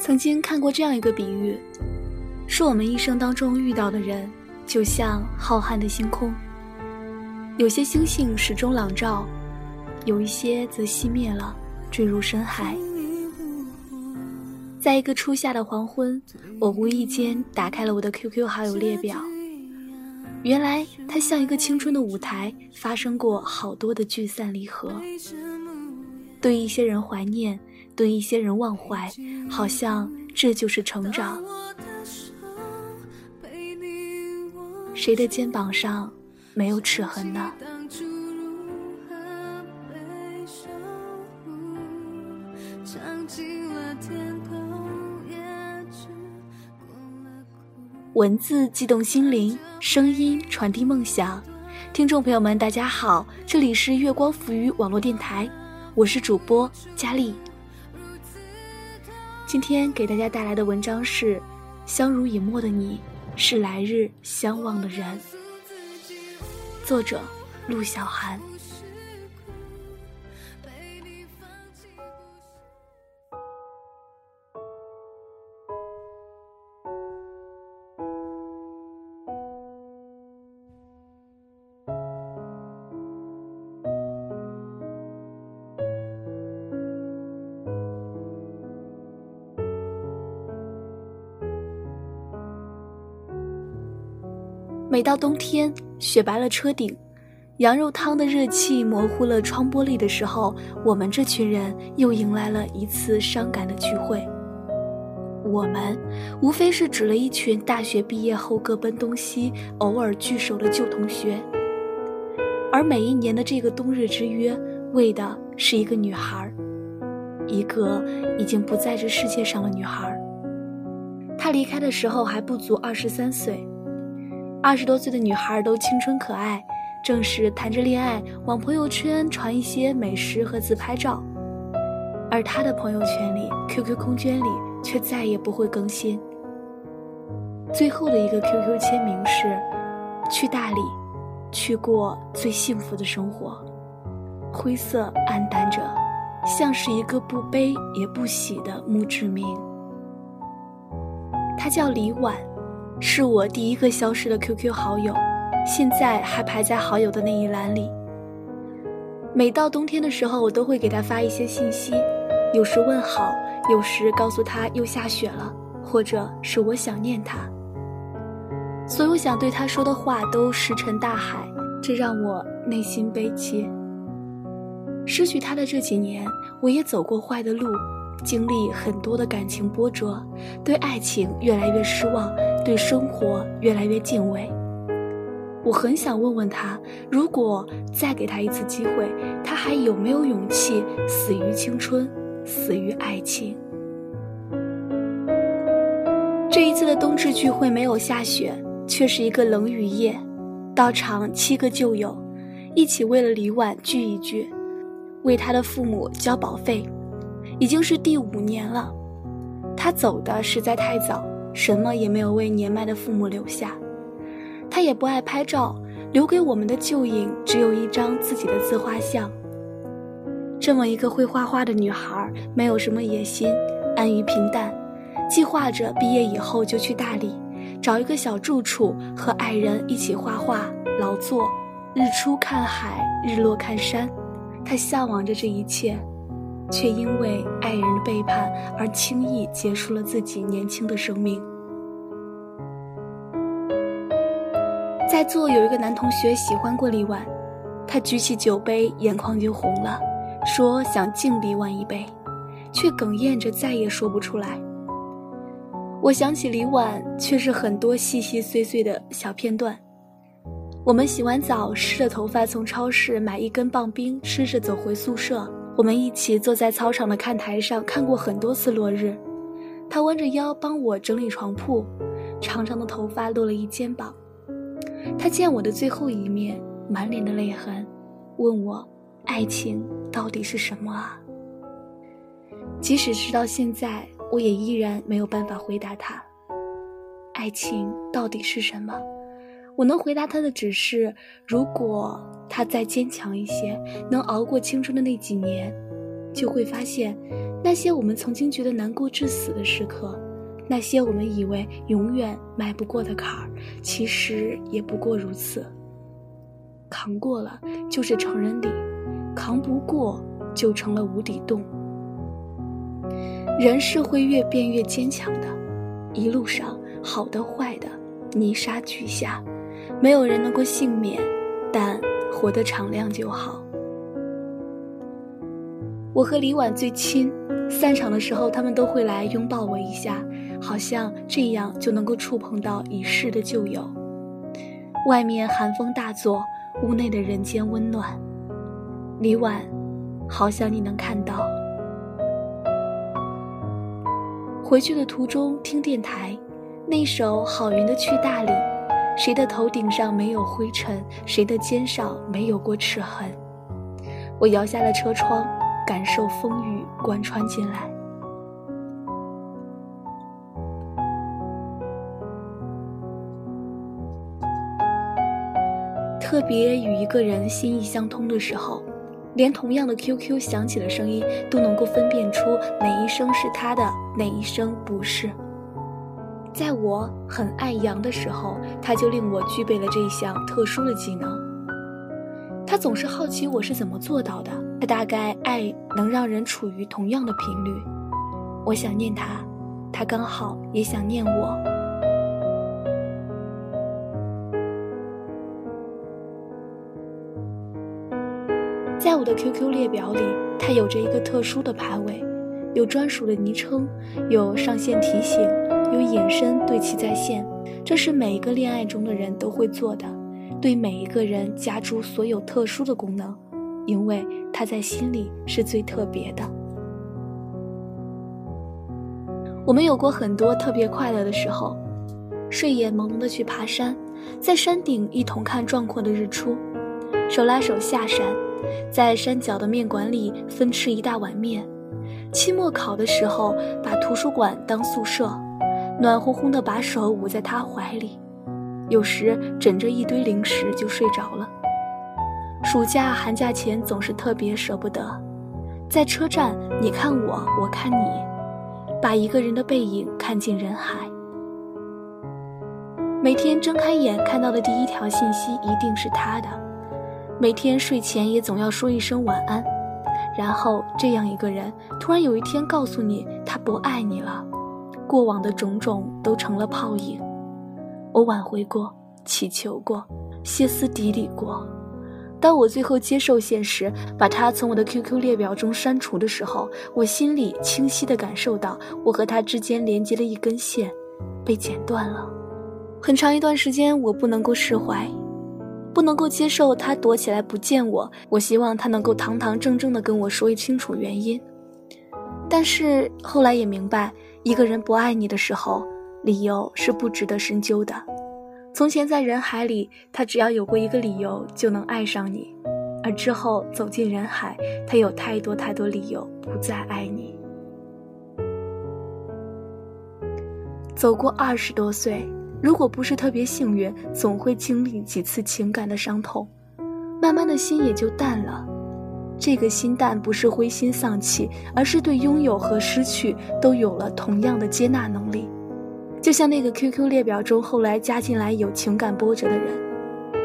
曾经看过这样一个比喻，说我们一生当中遇到的人，就像浩瀚的星空，有些星星始终朗照，有一些则熄灭了，坠入深海。在一个初夏的黄昏，我无意间打开了我的 QQ 好友列表，原来它像一个青春的舞台，发生过好多的聚散离合。对一些人怀念，对一些人忘怀，好像这就是成长。谁的肩膀上没有齿痕呢？文字激动心灵，声音传递梦想。听众朋友们，大家好，这里是月光浮于网络电台，我是主播佳丽。今天给大家带来的文章是《相濡以沫的你，是来日相望的人》，作者陆小寒。每到冬天，雪白了车顶，羊肉汤的热气模糊了窗玻璃的时候，我们这群人又迎来了一次伤感的聚会。我们，无非是指了一群大学毕业后各奔东西、偶尔聚首的旧同学。而每一年的这个冬日之约，为的是一个女孩，一个已经不在这世界上的女孩。她离开的时候还不足二十三岁。二十多岁的女孩都青春可爱，正是谈着恋爱，往朋友圈传一些美食和自拍照，而她的朋友圈里、QQ 空间里却再也不会更新。最后的一个 QQ 签名是“去大理，去过最幸福的生活”，灰色暗淡着，像是一个不悲也不喜的墓志铭。她叫李婉。是我第一个消失的 QQ 好友，现在还排在好友的那一栏里。每到冬天的时候，我都会给他发一些信息，有时问好，有时告诉他又下雪了，或者是我想念他。所有想对他说的话都石沉大海，这让我内心悲戚。失去他的这几年，我也走过坏的路。经历很多的感情波折，对爱情越来越失望，对生活越来越敬畏。我很想问问他，如果再给他一次机会，他还有没有勇气死于青春，死于爱情？这一次的冬至聚会没有下雪，却是一个冷雨夜。到场七个旧友，一起为了李婉聚一聚，为他的父母交保费。已经是第五年了，他走的实在太早，什么也没有为年迈的父母留下。他也不爱拍照，留给我们的旧影只有一张自己的自画像。这么一个会画画的女孩，没有什么野心，安于平淡，计划着毕业以后就去大理，找一个小住处，和爱人一起画画、劳作，日出看海，日落看山。她向往着这一切。却因为爱人的背叛而轻易结束了自己年轻的生命。在座有一个男同学喜欢过李婉，他举起酒杯，眼眶就红了，说想敬李婉一杯，却哽咽着再也说不出来。我想起李婉，却是很多细细碎碎的小片段。我们洗完澡，湿着头发从超市买一根棒冰，吃着走回宿舍。我们一起坐在操场的看台上看过很多次落日，他弯着腰帮我整理床铺，长长的头发落了一肩膀。他见我的最后一面，满脸的泪痕，问我：“爱情到底是什么啊？”即使直到现在，我也依然没有办法回答他：“爱情到底是什么？”我能回答他的只是，如果他再坚强一些，能熬过青春的那几年，就会发现，那些我们曾经觉得难过至死的时刻，那些我们以为永远迈不过的坎儿，其实也不过如此。扛过了就是成人礼，扛不过就成了无底洞。人是会越变越坚强的，一路上好的坏的，泥沙俱下，没有人能够幸免，但活得敞亮就好。我和李婉最亲，散场的时候他们都会来拥抱我一下，好像这样就能够触碰到已逝的旧友。外面寒风大作。屋内的人间温暖，李婉，好想你能看到。回去的途中听电台，那首《好云的去大理》，谁的头顶上没有灰尘，谁的肩上没有过齿痕？我摇下了车窗，感受风雨贯穿进来。特别与一个人心意相通的时候，连同样的 QQ 响起的声音都能够分辨出哪一声是他的，哪一声不是。在我很爱羊的时候，他就令我具备了这一项特殊的技能。他总是好奇我是怎么做到的。他大概爱能让人处于同样的频率。我想念他，他刚好也想念我。在我的 QQ 列表里，他有着一个特殊的排位，有专属的昵称，有上线提醒，有隐身对其在线。这是每一个恋爱中的人都会做的，对每一个人加诸所有特殊的功能，因为他在心里是最特别的。我们有过很多特别快乐的时候，睡眼朦胧的去爬山，在山顶一同看壮阔的日出，手拉手下山。在山脚的面馆里分吃一大碗面，期末考的时候把图书馆当宿舍，暖烘烘的把手捂在他怀里，有时枕着一堆零食就睡着了。暑假寒假前总是特别舍不得，在车站你看我我看你，把一个人的背影看进人海。每天睁开眼看到的第一条信息一定是他的。每天睡前也总要说一声晚安，然后这样一个人突然有一天告诉你他不爱你了，过往的种种都成了泡影。我挽回过，祈求过，歇斯底里过。当我最后接受现实，把他从我的 QQ 列表中删除的时候，我心里清晰地感受到，我和他之间连接的一根线被剪断了。很长一段时间，我不能够释怀。不能够接受他躲起来不见我，我希望他能够堂堂正正的跟我说清楚原因。但是后来也明白，一个人不爱你的时候，理由是不值得深究的。从前在人海里，他只要有过一个理由就能爱上你，而之后走进人海，他有太多太多理由不再爱你。走过二十多岁。如果不是特别幸运，总会经历几次情感的伤痛，慢慢的心也就淡了。这个心淡不是灰心丧气，而是对拥有和失去都有了同样的接纳能力。就像那个 QQ 列表中后来加进来有情感波折的人，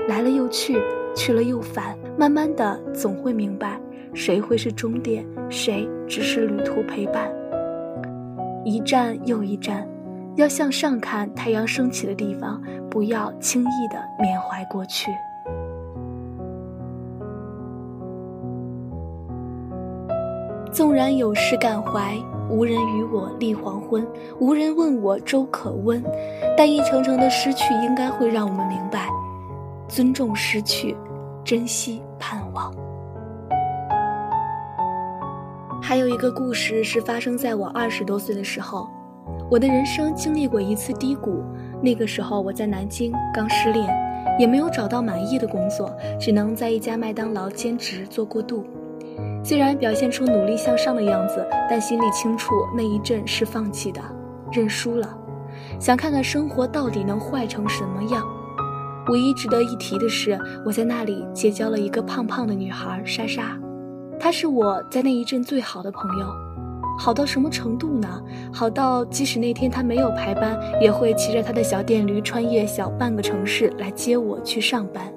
来了又去，去了又返，慢慢的总会明白，谁会是终点，谁只是旅途陪伴。一站又一站。要向上看太阳升起的地方，不要轻易的缅怀过去。纵然有时感怀，无人与我立黄昏，无人问我粥可温，但一程程的失去，应该会让我们明白，尊重失去，珍惜盼望。还有一个故事是发生在我二十多岁的时候。我的人生经历过一次低谷，那个时候我在南京刚失恋，也没有找到满意的工作，只能在一家麦当劳兼职做过渡。虽然表现出努力向上的样子，但心里清楚那一阵是放弃的，认输了，想看看生活到底能坏成什么样。唯一值得一提的是，我在那里结交了一个胖胖的女孩莎莎。她是我在那一阵最好的朋友，好到什么程度呢？好到即使那天他没有排班，也会骑着他的小电驴穿越小半个城市来接我去上班。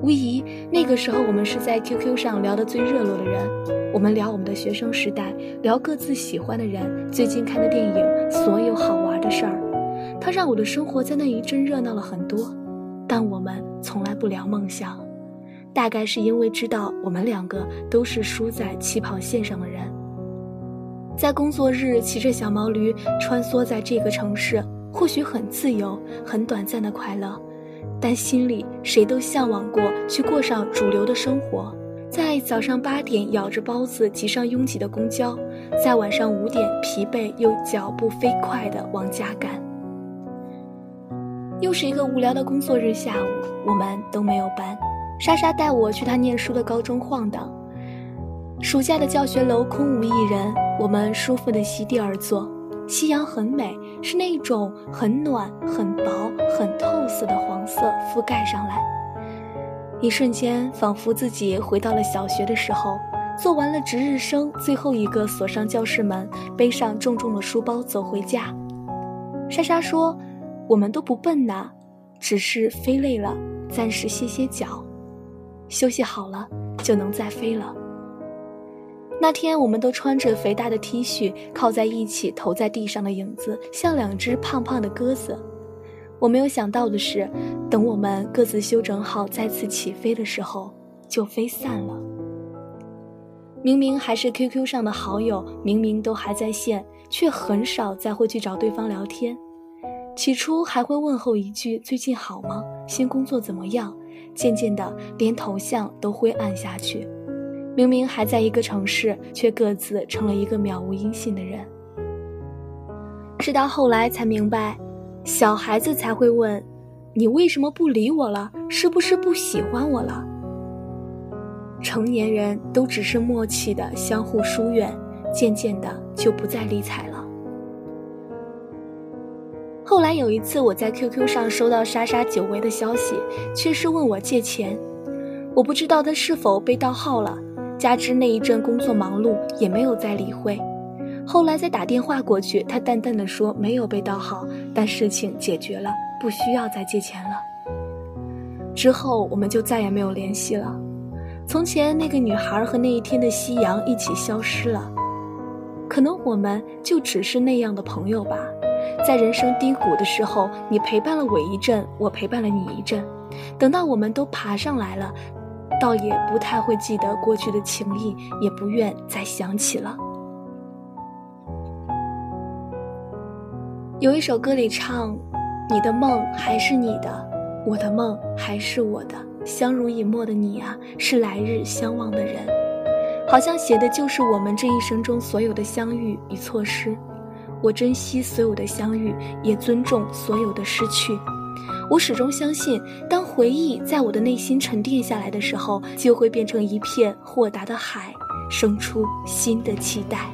无疑，那个时候我们是在 QQ 上聊得最热络的人。我们聊我们的学生时代，聊各自喜欢的人，最近看的电影，所有好玩的事儿。他让我的生活在那一阵热闹了很多，但我们从来不聊梦想。大概是因为知道我们两个都是输在起跑线上的人，在工作日骑着小毛驴穿梭在这个城市，或许很自由，很短暂的快乐。但心里谁都向往过去过上主流的生活，在早上八点咬着包子挤上拥挤的公交，在晚上五点疲惫又脚步飞快地往家赶。又是一个无聊的工作日下午，我们都没有班。莎莎带我去她念书的高中晃荡，暑假的教学楼空无一人，我们舒服地席地而坐。夕阳很美，是那种很暖、很薄、很透色的黄色覆盖上来，一瞬间仿佛自己回到了小学的时候。做完了值日生，最后一个锁上教室门，背上重重的书包走回家。莎莎说：“我们都不笨呐，只是飞累了，暂时歇歇脚，休息好了就能再飞了。”那天，我们都穿着肥大的 T 恤，靠在一起，投在地上的影子像两只胖胖的鸽子。我没有想到的是，等我们各自修整好，再次起飞的时候，就飞散了。明明还是 QQ 上的好友，明明都还在线，却很少再会去找对方聊天。起初还会问候一句“最近好吗？新工作怎么样？”渐渐的，连头像都灰暗下去。明明还在一个城市，却各自成了一个渺无音信的人。直到后来才明白，小孩子才会问：“你为什么不理我了？是不是不喜欢我了？”成年人都只是默契的相互疏远，渐渐的就不再理睬了。后来有一次，我在 QQ 上收到莎莎久违的消息，却是问我借钱，我不知道她是否被盗号了。加之那一阵工作忙碌，也没有再理会。后来再打电话过去，他淡淡的说没有被盗号，但事情解决了，不需要再借钱了。之后我们就再也没有联系了。从前那个女孩和那一天的夕阳一起消失了。可能我们就只是那样的朋友吧，在人生低谷的时候，你陪伴了我一阵，我陪伴了你一阵，等到我们都爬上来了。倒也不太会记得过去的情谊，也不愿再想起了。有一首歌里唱：“你的梦还是你的，我的梦还是我的，相濡以沫的你啊，是来日相望的人。”好像写的就是我们这一生中所有的相遇与错失。我珍惜所有的相遇，也尊重所有的失去。我始终相信，当回忆在我的内心沉淀下来的时候，就会变成一片豁达的海，生出新的期待。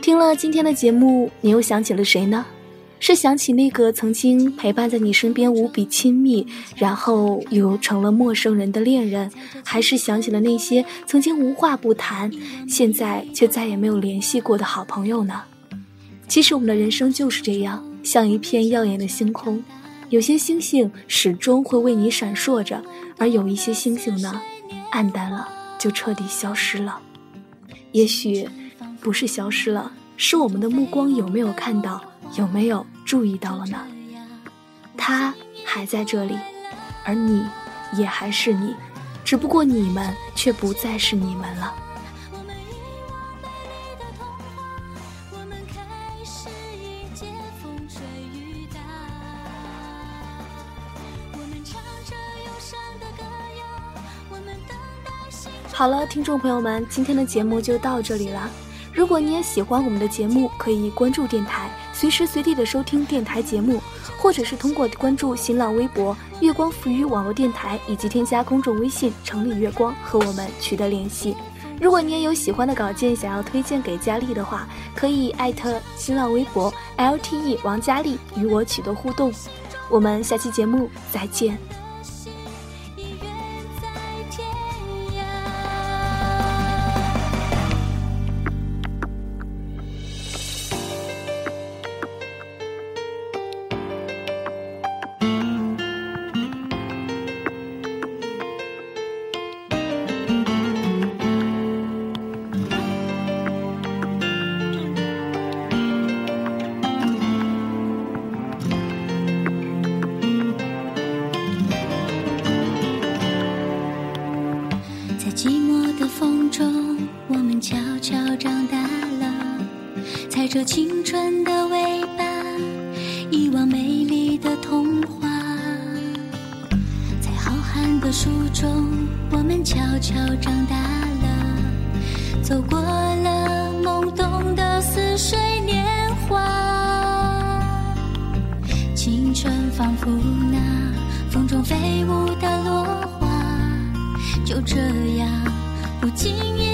听了今天的节目，你又想起了谁呢？是想起那个曾经陪伴在你身边无比亲密，然后又成了陌生人的恋人，还是想起了那些曾经无话不谈，现在却再也没有联系过的好朋友呢？其实我们的人生就是这样，像一片耀眼的星空，有些星星始终会为你闪烁着，而有一些星星呢，暗淡了就彻底消失了。也许不是消失了，是我们的目光有没有看到，有没有？注意到了呢，他还在这里，而你也还是你，只不过你们却不再是你们了。好了，听众朋友们，今天的节目就到这里了。如果你也喜欢我们的节目，可以关注电台。随时随地的收听电台节目，或者是通过关注新浪微博“月光浮语网络电台”，以及添加公众微信“城里月光”和我们取得联系。如果你也有喜欢的稿件想要推荐给佳丽的话，可以艾特新浪微博 “lte 王佳丽”与我取得互动。我们下期节目再见。寂寞的风中，我们悄悄长大了，踩着青春的尾巴，遗忘美丽的童话。在浩瀚的书中，我们悄悄长大了，走过了懵懂的似水年华。青春仿佛那风中飞舞的落，就这样不经意。